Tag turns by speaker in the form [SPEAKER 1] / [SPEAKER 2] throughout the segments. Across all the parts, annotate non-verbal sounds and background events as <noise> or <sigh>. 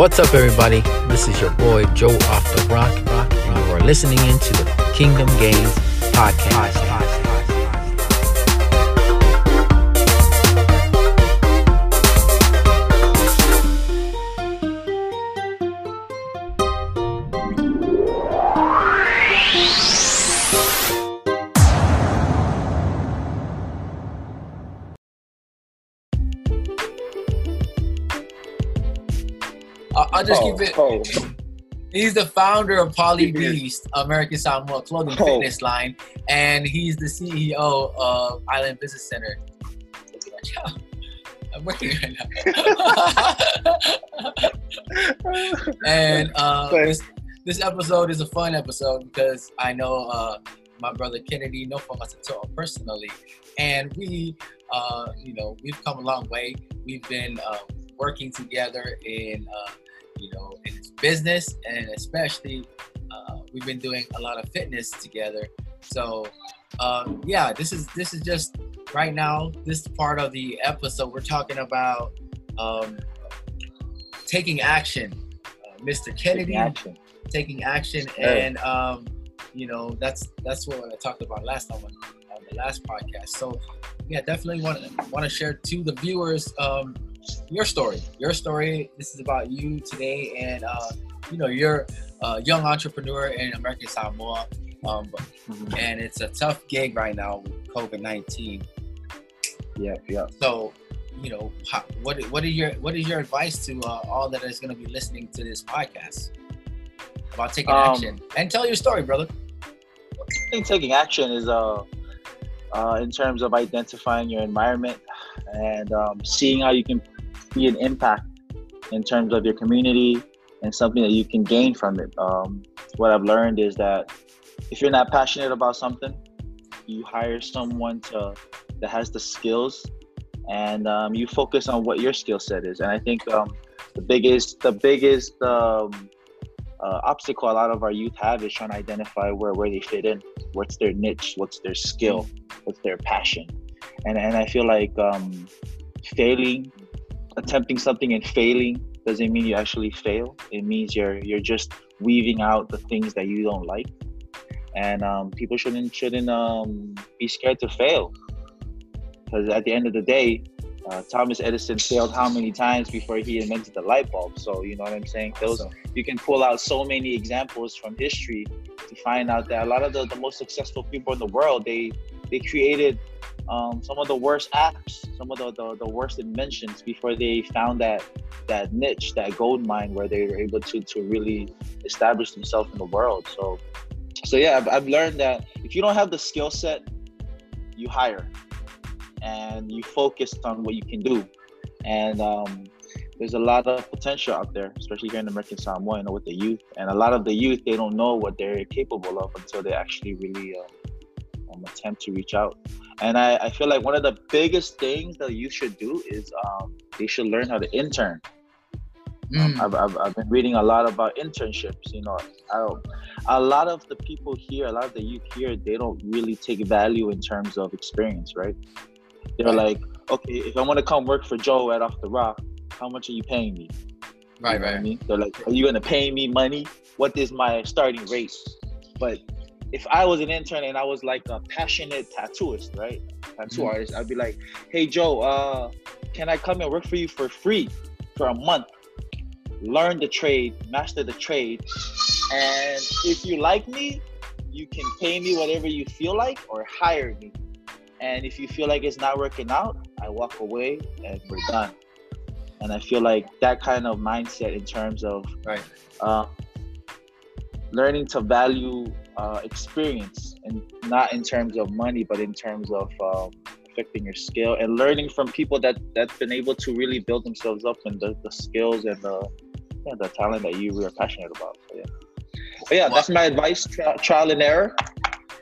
[SPEAKER 1] What's up, everybody? This is your boy Joe Off the Rock, and you are listening into the Kingdom Games podcast.
[SPEAKER 2] I'll just
[SPEAKER 3] Oh,
[SPEAKER 2] keep it.
[SPEAKER 3] oh.
[SPEAKER 2] He's the founder of Poly Beast, American Samoa clothing
[SPEAKER 3] Oh.
[SPEAKER 2] fitness line, and he's the CEO of Island Business Center. Watch <laughs> out. I'm working right now. <laughs> and uh, this, this episode is a fun episode because I know uh, my brother Kennedy, no from us at all personally, and we, uh, you know, we've come a long way. We've been uh, working together in, uh, you know, in his business, and especially uh, we've been doing a lot of fitness together. So, um, yeah, this is this is just right now. This part of the episode we're talking about um, taking action. Uh, Mr. Kennedy
[SPEAKER 3] action.
[SPEAKER 2] taking action
[SPEAKER 3] Hey.
[SPEAKER 2] and um you know that's that's what i talked about last time on, on the last podcast so yeah definitely want to want to share to the viewers um your story your story this is about you today and uh you know you're a young entrepreneur in american samoa um
[SPEAKER 3] Mhm.
[SPEAKER 2] and it's a tough gig right now with covid-19
[SPEAKER 3] Yeah, yeah.
[SPEAKER 2] so you know what what are your what is your advice to uh, all that is going to be listening to this podcast about taking
[SPEAKER 3] Um,
[SPEAKER 2] action and tell your story brother
[SPEAKER 3] I think taking action is uh, uh, in terms of identifying your environment and um, seeing how you can be an impact in terms of your community and something that you can gain from it. Um, what I've learned is that if you're not passionate about something, you hire someone to that has the skills, and um, you focus on what your skill set is. And I think um, the biggest the biggest um, uh, obstacle a lot of our youth have is trying to identify where, where they fit in, what's their niche, what's their skill, what's their passion, and and I feel like um, failing, attempting something and failing doesn't mean you actually fail. It means you're you're just weaving out the things that you don't like, and um, people shouldn't shouldn't um, be scared to fail, because at the end of the day. Uh, Thomas Edison failed how many times before he invented the light bulb? So you know what I'm saying. Those you can pull out so many examples from history to find out that a lot of the, the most successful people in the world they they created um, some of the worst apps some of the, the, the worst inventions before they found that that niche that gold mine where they were able to to really establish themselves in the world so so yeah I've, I've learned that if you don't have the skill set you hire and you focus on what you can do and um, there's a lot of potential out there, especially here in American Samoa, you know, with the youth. And a lot of the youth, they don't know what they're capable of until they actually really um, um, attempt to reach out. And I, I feel like one of the biggest things that you should do is um, they should learn how to intern.
[SPEAKER 2] Mm,
[SPEAKER 3] I've, I've, I've been reading a lot about internships. You know, I don't, a lot of the people here, a lot of the youth here, they don't really take value in terms of experience, right? They're
[SPEAKER 2] Right.
[SPEAKER 3] like, okay, if I want to come work for Joe at Off the Rock, how much are you paying me?
[SPEAKER 2] right
[SPEAKER 3] You know what I
[SPEAKER 2] right
[SPEAKER 3] mean? They're like, are you gonna pay me money? What is my starting rate? But if I was an intern and I was like a passionate tattooist, right? Tattoo
[SPEAKER 2] Mhm.
[SPEAKER 3] artist, I'd be like, hey Joe, uh, can I come and work for you for free for a month? Learn the trade, master the trade, and if you like me, you can pay me whatever you feel like or hire me. And if you feel like it's not working out, I walk away and we're done. And I feel like that kind of mindset in terms of
[SPEAKER 2] right
[SPEAKER 3] uh, learning to value uh, experience and not in terms of money, but in terms of um, affecting your skill and learning from people that that's been able to really build themselves up and the, the skills and the yeah, the talent that you were passionate about. So, yeah. But yeah, that's my advice. Tri- trial and error.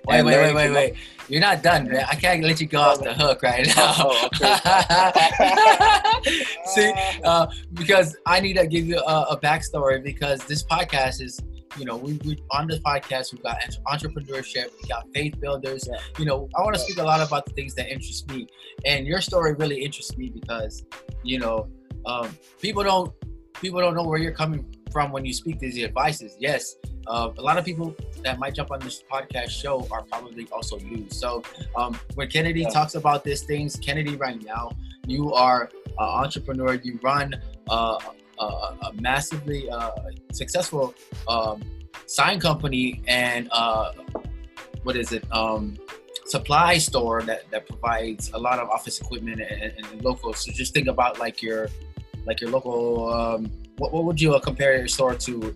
[SPEAKER 2] wait
[SPEAKER 3] And
[SPEAKER 2] wait wait wait wait you're not done man i can't let you go off the hook right now
[SPEAKER 3] Oh, <laughs>
[SPEAKER 2] see uh, because I need to give you a, a backstory because this podcast is, you know, we, we on this podcast we've got entrepreneurship, we got faith builders.
[SPEAKER 3] Yeah.
[SPEAKER 2] You know, I want to speak a lot about the things that interest me, and your story really interests me because, you know, um, people don't people don't know where you're coming from when you speak these advices. Yes, uh, a lot of people that might jump on this podcast show are probably also you. So um, when Kennedy yeah. talks about these things, Kennedy, right now, you are an entrepreneur. You run uh, a, massively uh, successful um, sign company and uh, what is it? Um, supply store that, that provides a lot of office equipment and, and local. So just think about like your like your local. Um, what, what would you compare your store to?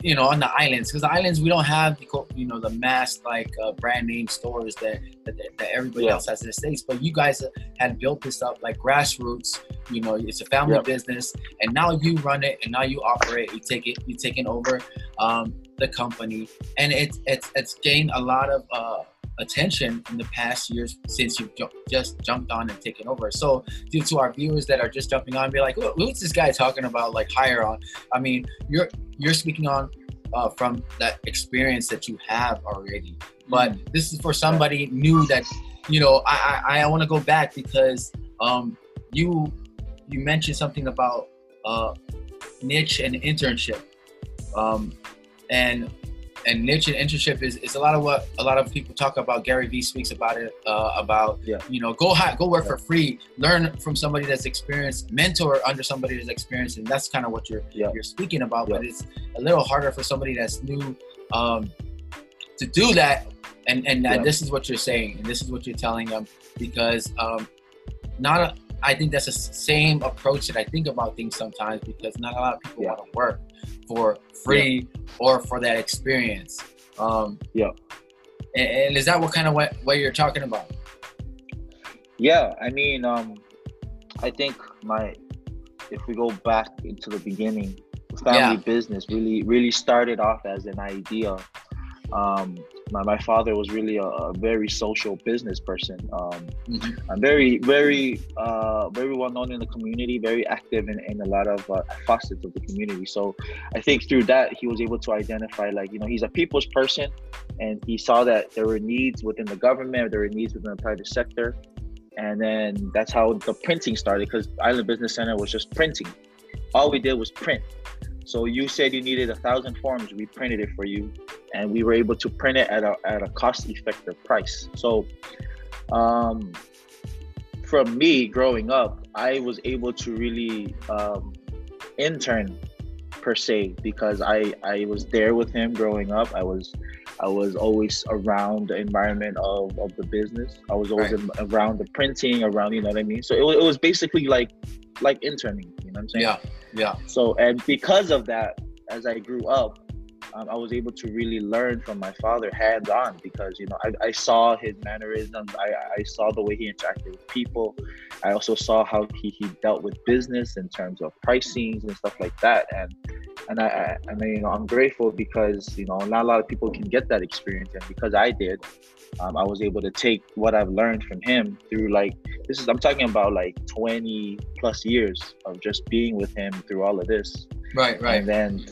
[SPEAKER 2] You know, on the islands, because the islands we don't have the you know the mass like uh, brand name stores that that, that everybody yeah. else has in the states. But you guys had built this up like grassroots. You know, it's a family business, and now you run it, and now you operate. You take it. You taking over um, the company, and it's it's it's gained a lot of uh, attention in the past years since you've ju- just jumped on and taken over. So, due to our viewers that are just jumping on, be like, "Who's this guy talking about?" Like higher on. I mean, you're you're speaking on uh, from that experience that you have already. But mm. this is for somebody new that you know. I I, I want to go back because um, you you mentioned something about uh, niche and internship. Um, and and niche and internship is, is a lot of what a lot of people talk about. Gary Vee speaks about it uh, about yeah. you know go high, go work yeah. for free, learn from somebody that's experienced, mentor under somebody that's experienced, and that's kind of what you're yeah. you're speaking about. But it's a little harder for somebody that's new um, to do that. And and, and, this is what you're saying, and this is what you're telling them because um, not a, I think that's the same approach that I think about things sometimes because not a lot of people want to work for free yeah. or for that experience. Um,
[SPEAKER 3] yeah.
[SPEAKER 2] And, and, is that what kind of what, way you're talking about?
[SPEAKER 3] Yeah, I mean, um, I think my if we go back into the beginning, family yeah. business really really started off as an idea um, my, my father was really a, a very social business person. Um, mm-hmm. I'm very, very, uh, very well known in the community, very active in, in a lot of uh, facets of the community. So I think through that, he was able to identify, like, you know, he's a people's person and he saw that there were needs within the government, there were needs within the private sector. And then that's how the printing started because Island Business Center was just printing. All we did was print. So you said you needed a thousand forms, we printed it for you, and we were able to print it at a at a cost effective price. So, um, from me growing up, I was able to really um, intern per se because I I was there with him growing up. I was I was always around the environment of, of the business. I was always right. in, around the printing, around you know what I mean. So it, it was basically like like interning. You know what I'm saying?
[SPEAKER 2] Yeah. Yeah.
[SPEAKER 3] So, and because of that, as I grew up, um, I was able to really learn from my father hands on because, you know, I, I saw his mannerisms. I, I saw the way he interacted with people. I also saw how he, he dealt with business in terms of pricings and stuff like that. And, and I, I, mean, you know, I'm grateful because, you know, not a lot of people can get that experience. And because I did, um, I was able to take what I've learned from him through like this is I'm talking about like 20 plus years of just being with him through all of this.
[SPEAKER 2] Right, right.
[SPEAKER 3] And then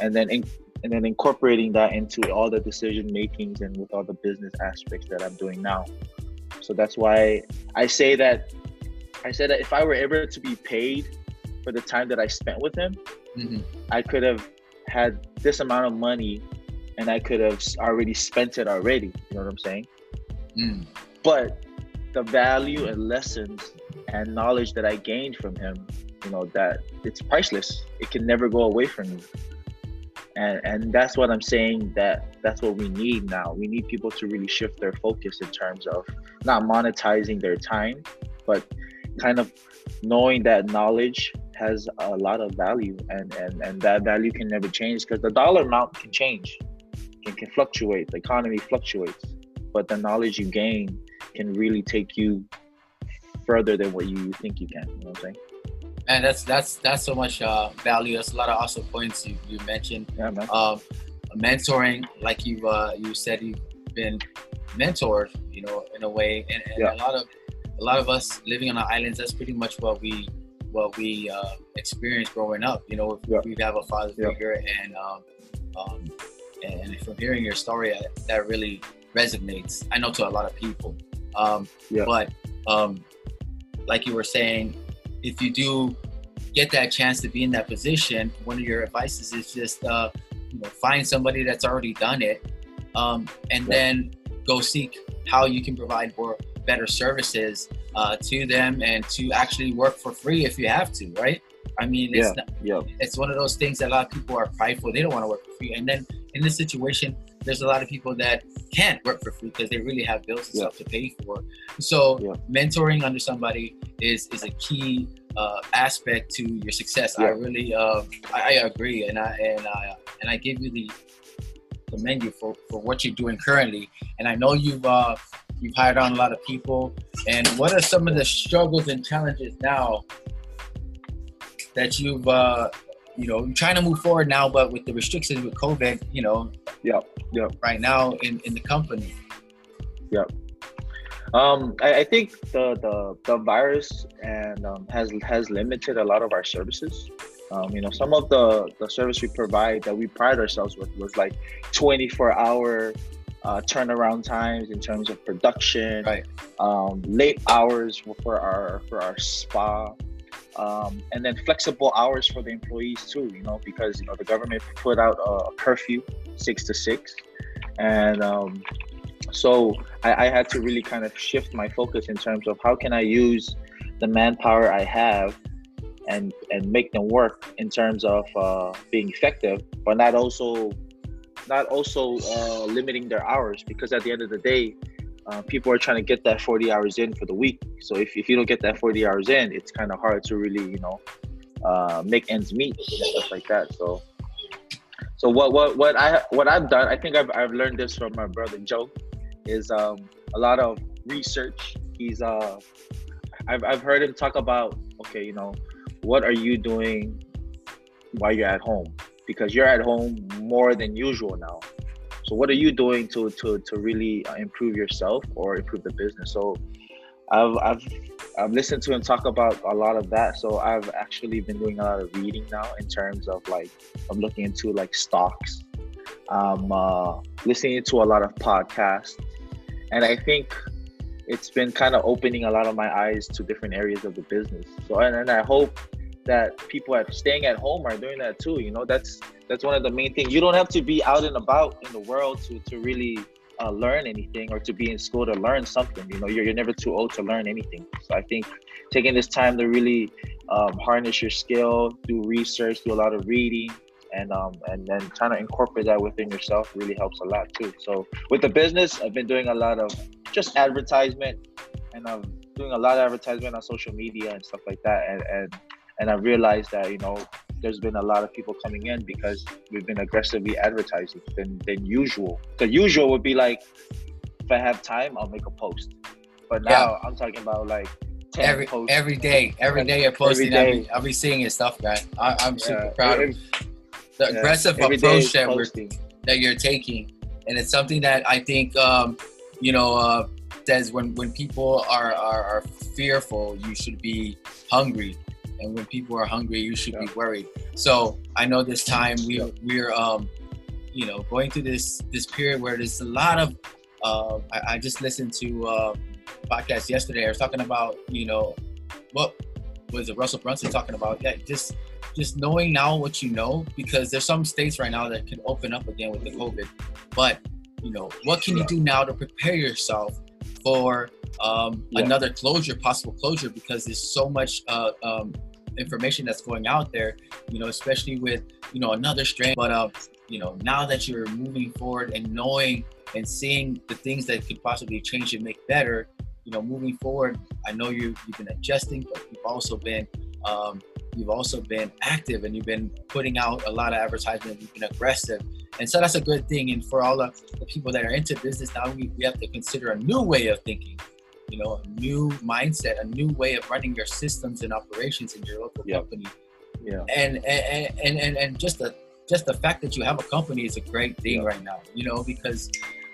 [SPEAKER 3] and then in, and then incorporating that into all the decision makings and with all the business aspects that I'm doing now. So that's why I say that I said that if I were ever to be paid for the time that I spent with him, mm-hmm. I could have had this amount of money and I could have already spent it already. You know what I'm saying? Mm. But the value and lessons and knowledge that I gained from him, you know, that it's priceless. It can never go away from you. And and that's what I'm saying that that's what we need now. We need people to really shift their focus in terms of not monetizing their time, but kind of knowing that knowledge has a lot of value and and, and that value can never change because the dollar amount can change can, can fluctuate. The economy fluctuates, but the knowledge you gain can really take you further than what you think you can. You know what I'm saying?
[SPEAKER 2] And that's that's that's so much uh, value. That's a lot of awesome points you, you mentioned.
[SPEAKER 3] Yeah, man.
[SPEAKER 2] Um, mentoring, like you uh, you said, you've been mentored, you know, in a way, and, and yeah. a lot of a lot of us living on the islands. That's pretty much what we what we uh, experienced growing up. You know, yeah. we have a father figure, yeah. and um, um, and from hearing your story, that really resonates. I know to a lot of people. Um, yeah. But um, like you were saying, if you do get that chance to be in that position, one of your advices is just uh, you know find somebody that's already done it, um, and
[SPEAKER 3] Yeah.
[SPEAKER 2] then go seek how you can provide more better services uh, to them and to actually work for free if you have to, right? I mean, it's not,
[SPEAKER 3] Yeah.
[SPEAKER 2] it's one of those things that a lot of people are prideful. They don't want to work for free. And then in this situation, there's a lot of people that can't work for free because they really have bills and
[SPEAKER 3] Yeah.
[SPEAKER 2] stuff to pay for. So
[SPEAKER 3] Yeah.
[SPEAKER 2] mentoring under somebody is is a key uh, aspect to your success. I really uh, I, I agree, and I and I and I give you the commend you for, for what you're doing currently. And I know you've uh, you've hired on a lot of people. And what are some of the struggles and challenges now that you've uh, you know you're trying to move forward now, but with the restrictions with COVID, you know,
[SPEAKER 3] Yeah, yeah.
[SPEAKER 2] right now in in the company.
[SPEAKER 3] Um, I, I think the, the the virus and um, has has limited a lot of our services. Um, you know, some of the the service we provide that we pride ourselves with was like 24 hour uh, turnaround times in terms of production,
[SPEAKER 2] Right.
[SPEAKER 3] um, late hours for our for our spa, um, and then flexible hours for the employees too. You know, because you know the government put out a curfew six to six, and um, so I, I had to really kind of shift my focus in terms of how can I use the manpower I have and and make them work in terms of uh, being effective, but not also not also uh, limiting their hours because at the end of the day, uh, people are trying to get that 40 hours in for the week. So if, if you don't get that 40 hours in, it's kind of hard to really you know uh, make ends meet and stuff like that. So so what what what I what I've done, I think I've I've learned this from my brother Joe, is um, a lot of research. He's uh, I've I've heard him talk about okay, you know, what are you doing while you're at home? Because you're at home more than usual now. So what are you doing to to to really uh, improve yourself or improve the business? So I've I've I've listened to him talk about a lot of that. So I've actually been doing a lot of reading now in terms of like I'm looking into like stocks. I'm uh, listening to a lot of podcasts, and I think it's been kind of opening a lot of my eyes to different areas of the business. So and, and I hope that people at staying at home are doing that too. You know, that's that's one of the main things. You don't have to be out and about in the world to to really uh, learn anything or to be in school to learn something. You know, you're, you're never too old to learn anything. So I think taking this time to really um, harness your skill, do research, do a lot of reading, and um, and then trying to incorporate that within yourself really helps a lot too. So with the business, I've been doing a lot of just advertisement, and I'm doing a lot of advertisement on social media and stuff like that, and and and I realized that you know there's been a lot of people coming in because we've been aggressively advertising than than usual. The usual would be like, if I have time, I'll make a post. But now I'm talking about like 10
[SPEAKER 2] Every
[SPEAKER 3] posts.
[SPEAKER 2] every day, every day you're
[SPEAKER 3] Every
[SPEAKER 2] posting. I'll be. I'll be seeing your stuff, man. I, I'm super
[SPEAKER 3] Yeah,
[SPEAKER 2] proud of the
[SPEAKER 3] yeah,
[SPEAKER 2] aggressive
[SPEAKER 3] every day
[SPEAKER 2] approach that we're that you're taking, and it's something that I think um, you know uh, says when when people are, are are fearful, you should be hungry, and when people are hungry, you should be worried. So I know this time we
[SPEAKER 3] Yeah.
[SPEAKER 2] we're um, you know going through this this period where there's a lot of uh, I, I just listened to uh, a podcast yesterday. I was talking about you know what was it Russell Brunson talking about? Yeah, just just knowing now what you know because there's some states right now that can open up again with the COVID, but you know what can you do now to prepare yourself for um,
[SPEAKER 3] Yeah.
[SPEAKER 2] another closure, possible closure, because there's so much uh, um, information that's going out there, you know, especially with you know another strain. But uh, you know, now that you're moving forward and knowing and seeing the things that could possibly change and make better, you know, moving forward, I know you you've been adjusting, but you've also been um, you've also been active and you've been putting out a lot of advertisement. You've been aggressive, and so that's a good thing. And for all the, the people that are into business now, we, we have to consider a new way of thinking. You know, a new mindset, a new way of running your systems and operations in your local
[SPEAKER 3] Yep.
[SPEAKER 2] company
[SPEAKER 3] Yeah.
[SPEAKER 2] and and and and, and just the just the fact that you have a company is a great thing
[SPEAKER 3] Yeah.
[SPEAKER 2] right now you know because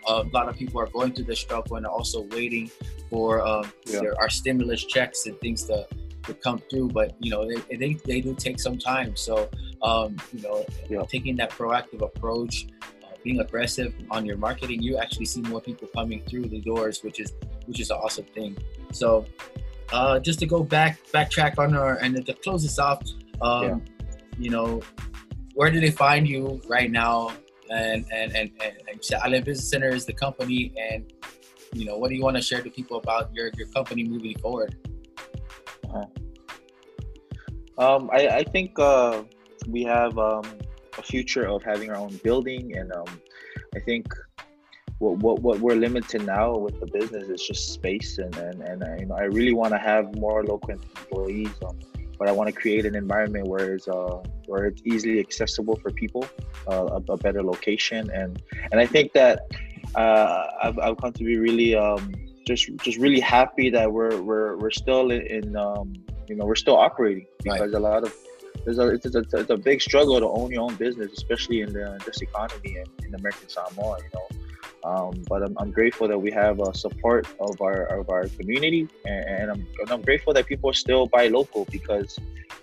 [SPEAKER 2] uh, a lot of people are going through this struggle and also waiting for um,
[SPEAKER 3] Yeah.
[SPEAKER 2] there are stimulus checks and things to, to come through but you know they, they, they do take some time so um, you know
[SPEAKER 3] Yeah.
[SPEAKER 2] taking that proactive approach uh, being aggressive on your marketing you actually see more people coming through the doors which is which is an awesome thing so uh, just to go back backtrack on our and to close this off um,
[SPEAKER 3] Yeah.
[SPEAKER 2] you know, where do they find you right now? And and and and, and Island Business Center is the company, and you know, what do you want to share to people about your your company moving forward?
[SPEAKER 3] Um, I, I think uh, we have um, a future of having our own building, and um, I think what, what what we're limited now with the business is just space, and and, and uh, you know I really want to have more local employees, um, but I want to create an environment where it's uh, where it's easily accessible for people, uh, a, a better location, and and I think that uh, I've, I've come to be really um, just just really happy that we're we're we're still in. um, you know we're still operating
[SPEAKER 2] Right.
[SPEAKER 3] because a lot of there's a it's, a it's a big struggle to own your own business especially in the this economy in, in American Samoa you know um, but I'm, I'm grateful that we have uh, support of our of our community and, and, I'm, and I'm grateful that people still buy local because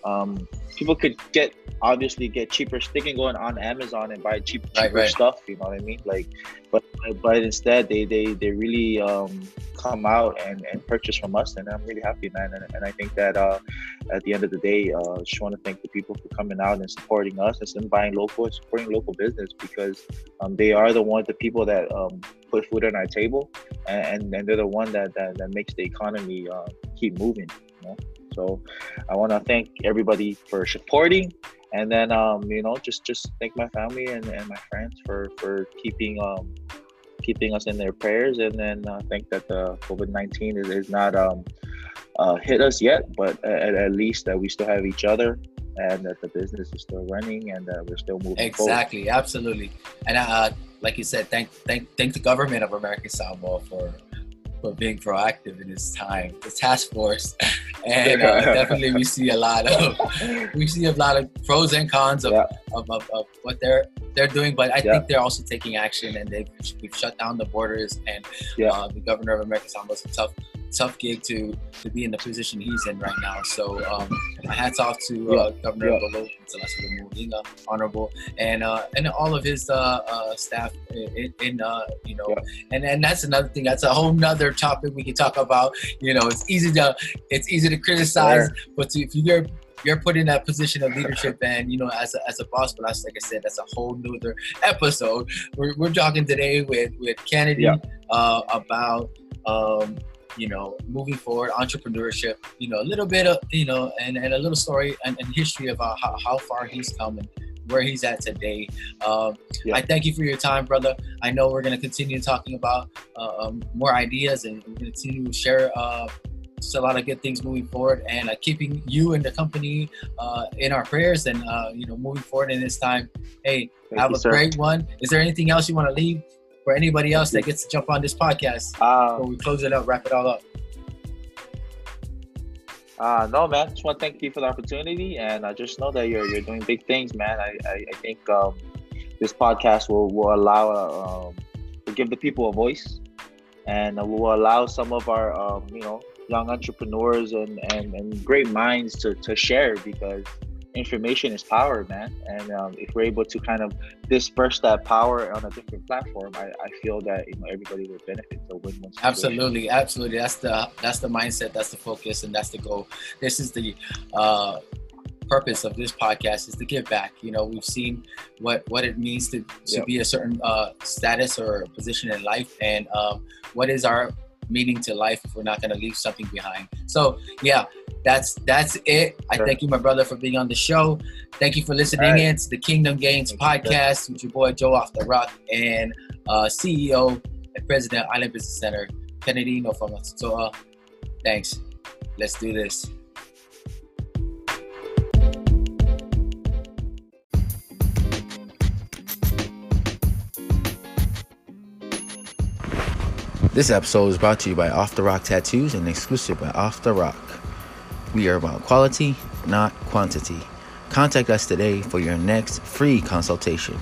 [SPEAKER 3] um, people could get obviously get cheaper they can go on, on Amazon and buy cheap
[SPEAKER 2] Right,
[SPEAKER 3] cheaper
[SPEAKER 2] right.
[SPEAKER 3] stuff you know what I mean? Like but but instead they they, they really um, come out and, and purchase from us and I'm really happy man. And, and I think that uh, at the end of the day uh, just want to thank the people for coming out and supporting us and buying local and supporting local business because um, they are the ones the people that um, put food on our table and, and they're the one that, that, that makes the economy uh, keep moving you know? So I want to thank everybody for supporting and then um, you know just just thank my family and, and my friends for for keeping um, keeping us in their prayers and then uh, think that the covid-19 is, is not um, uh, hit us yet but at, at least that we still have each other and that the business is still running and that we're still moving forward.
[SPEAKER 2] Exactly, absolutely. And uh, like you said, thank thank thank the government of American Samoa for for being proactive in this time. The task force, <laughs> and uh, definitely we see a lot of <laughs> we see a lot of pros and cons of,
[SPEAKER 3] Yeah.
[SPEAKER 2] of, of, of what they're they're doing. But I
[SPEAKER 3] Yeah.
[SPEAKER 2] think they're also taking action, and they've we've shut down the borders. And
[SPEAKER 3] Yeah.
[SPEAKER 2] uh, the governor of American Samoa is a tough gig to to be in the position he's in right now. So um, my hats off to uh, Governor
[SPEAKER 3] Yeah.
[SPEAKER 2] Lolo Celeste Moliga, honorable, and uh, and all of his uh, uh, staff in, in uh, you know,
[SPEAKER 3] Yeah.
[SPEAKER 2] and and that's another thing. That's a whole nother topic we can talk about. You know, it's easy to it's easy to criticize, but to, if you're you're put in that position of leadership <laughs> and you know as a, as a boss but that's like i said that's a whole nother episode we're, we're talking today with with kennedy
[SPEAKER 3] Yeah.
[SPEAKER 2] uh, about um, you know moving forward entrepreneurship you know a little bit of you know and, and a little story and, and history about how, how far he's come and where he's at today. Um,
[SPEAKER 3] Yeah.
[SPEAKER 2] i thank you for your time brother. I know we're going to continue talking about uh, um, more ideas and we're going to continue to share uh, just a lot of good things moving forward and uh, keeping you and the company uh, in our prayers and uh, you know moving forward in this time. Hey
[SPEAKER 3] Thank
[SPEAKER 2] have
[SPEAKER 3] you,
[SPEAKER 2] a
[SPEAKER 3] sir.
[SPEAKER 2] great one. Is there anything else you want to leave for anybody else that gets to jump on this podcast
[SPEAKER 3] Uh,
[SPEAKER 2] before we close it up wrap it all up
[SPEAKER 3] Uh, no, man. Just want to thank you for the opportunity, and I just know that you're you're doing big things, man. I I, I think um, this podcast will will allow uh, um, to give the people a voice, and will allow some of our um, you know young entrepreneurs and, and, and great minds to, to share because information is power, man. And um, if we're able to kind of disperse that power on a different platform, I, I feel that you know everybody will benefit. So win-win.
[SPEAKER 2] Absolutely, absolutely. That's the that's the mindset. That's the focus, and that's the goal. This is the uh, purpose of this podcast is to give back. You know, we've seen what what it means to to
[SPEAKER 3] Yep.
[SPEAKER 2] be a certain uh, status or position in life, and um, what is our meaning to life if we're not going to leave something behind. So yeah, that's that's it. I
[SPEAKER 3] Sure.
[SPEAKER 2] thank you, my brother, for being on the show. Thank you for listening
[SPEAKER 3] right.
[SPEAKER 2] in to the Kingdom Games podcast with your boy Joe Off the Rock and uh, CEO and President Island Business Center Kennedy no So uh, thanks. Let's do this.
[SPEAKER 1] This episode is brought to you by Off the Rock Tattoos and exclusive by Off the Rock. We are about quality, not quantity. Contact us today for your next free consultation.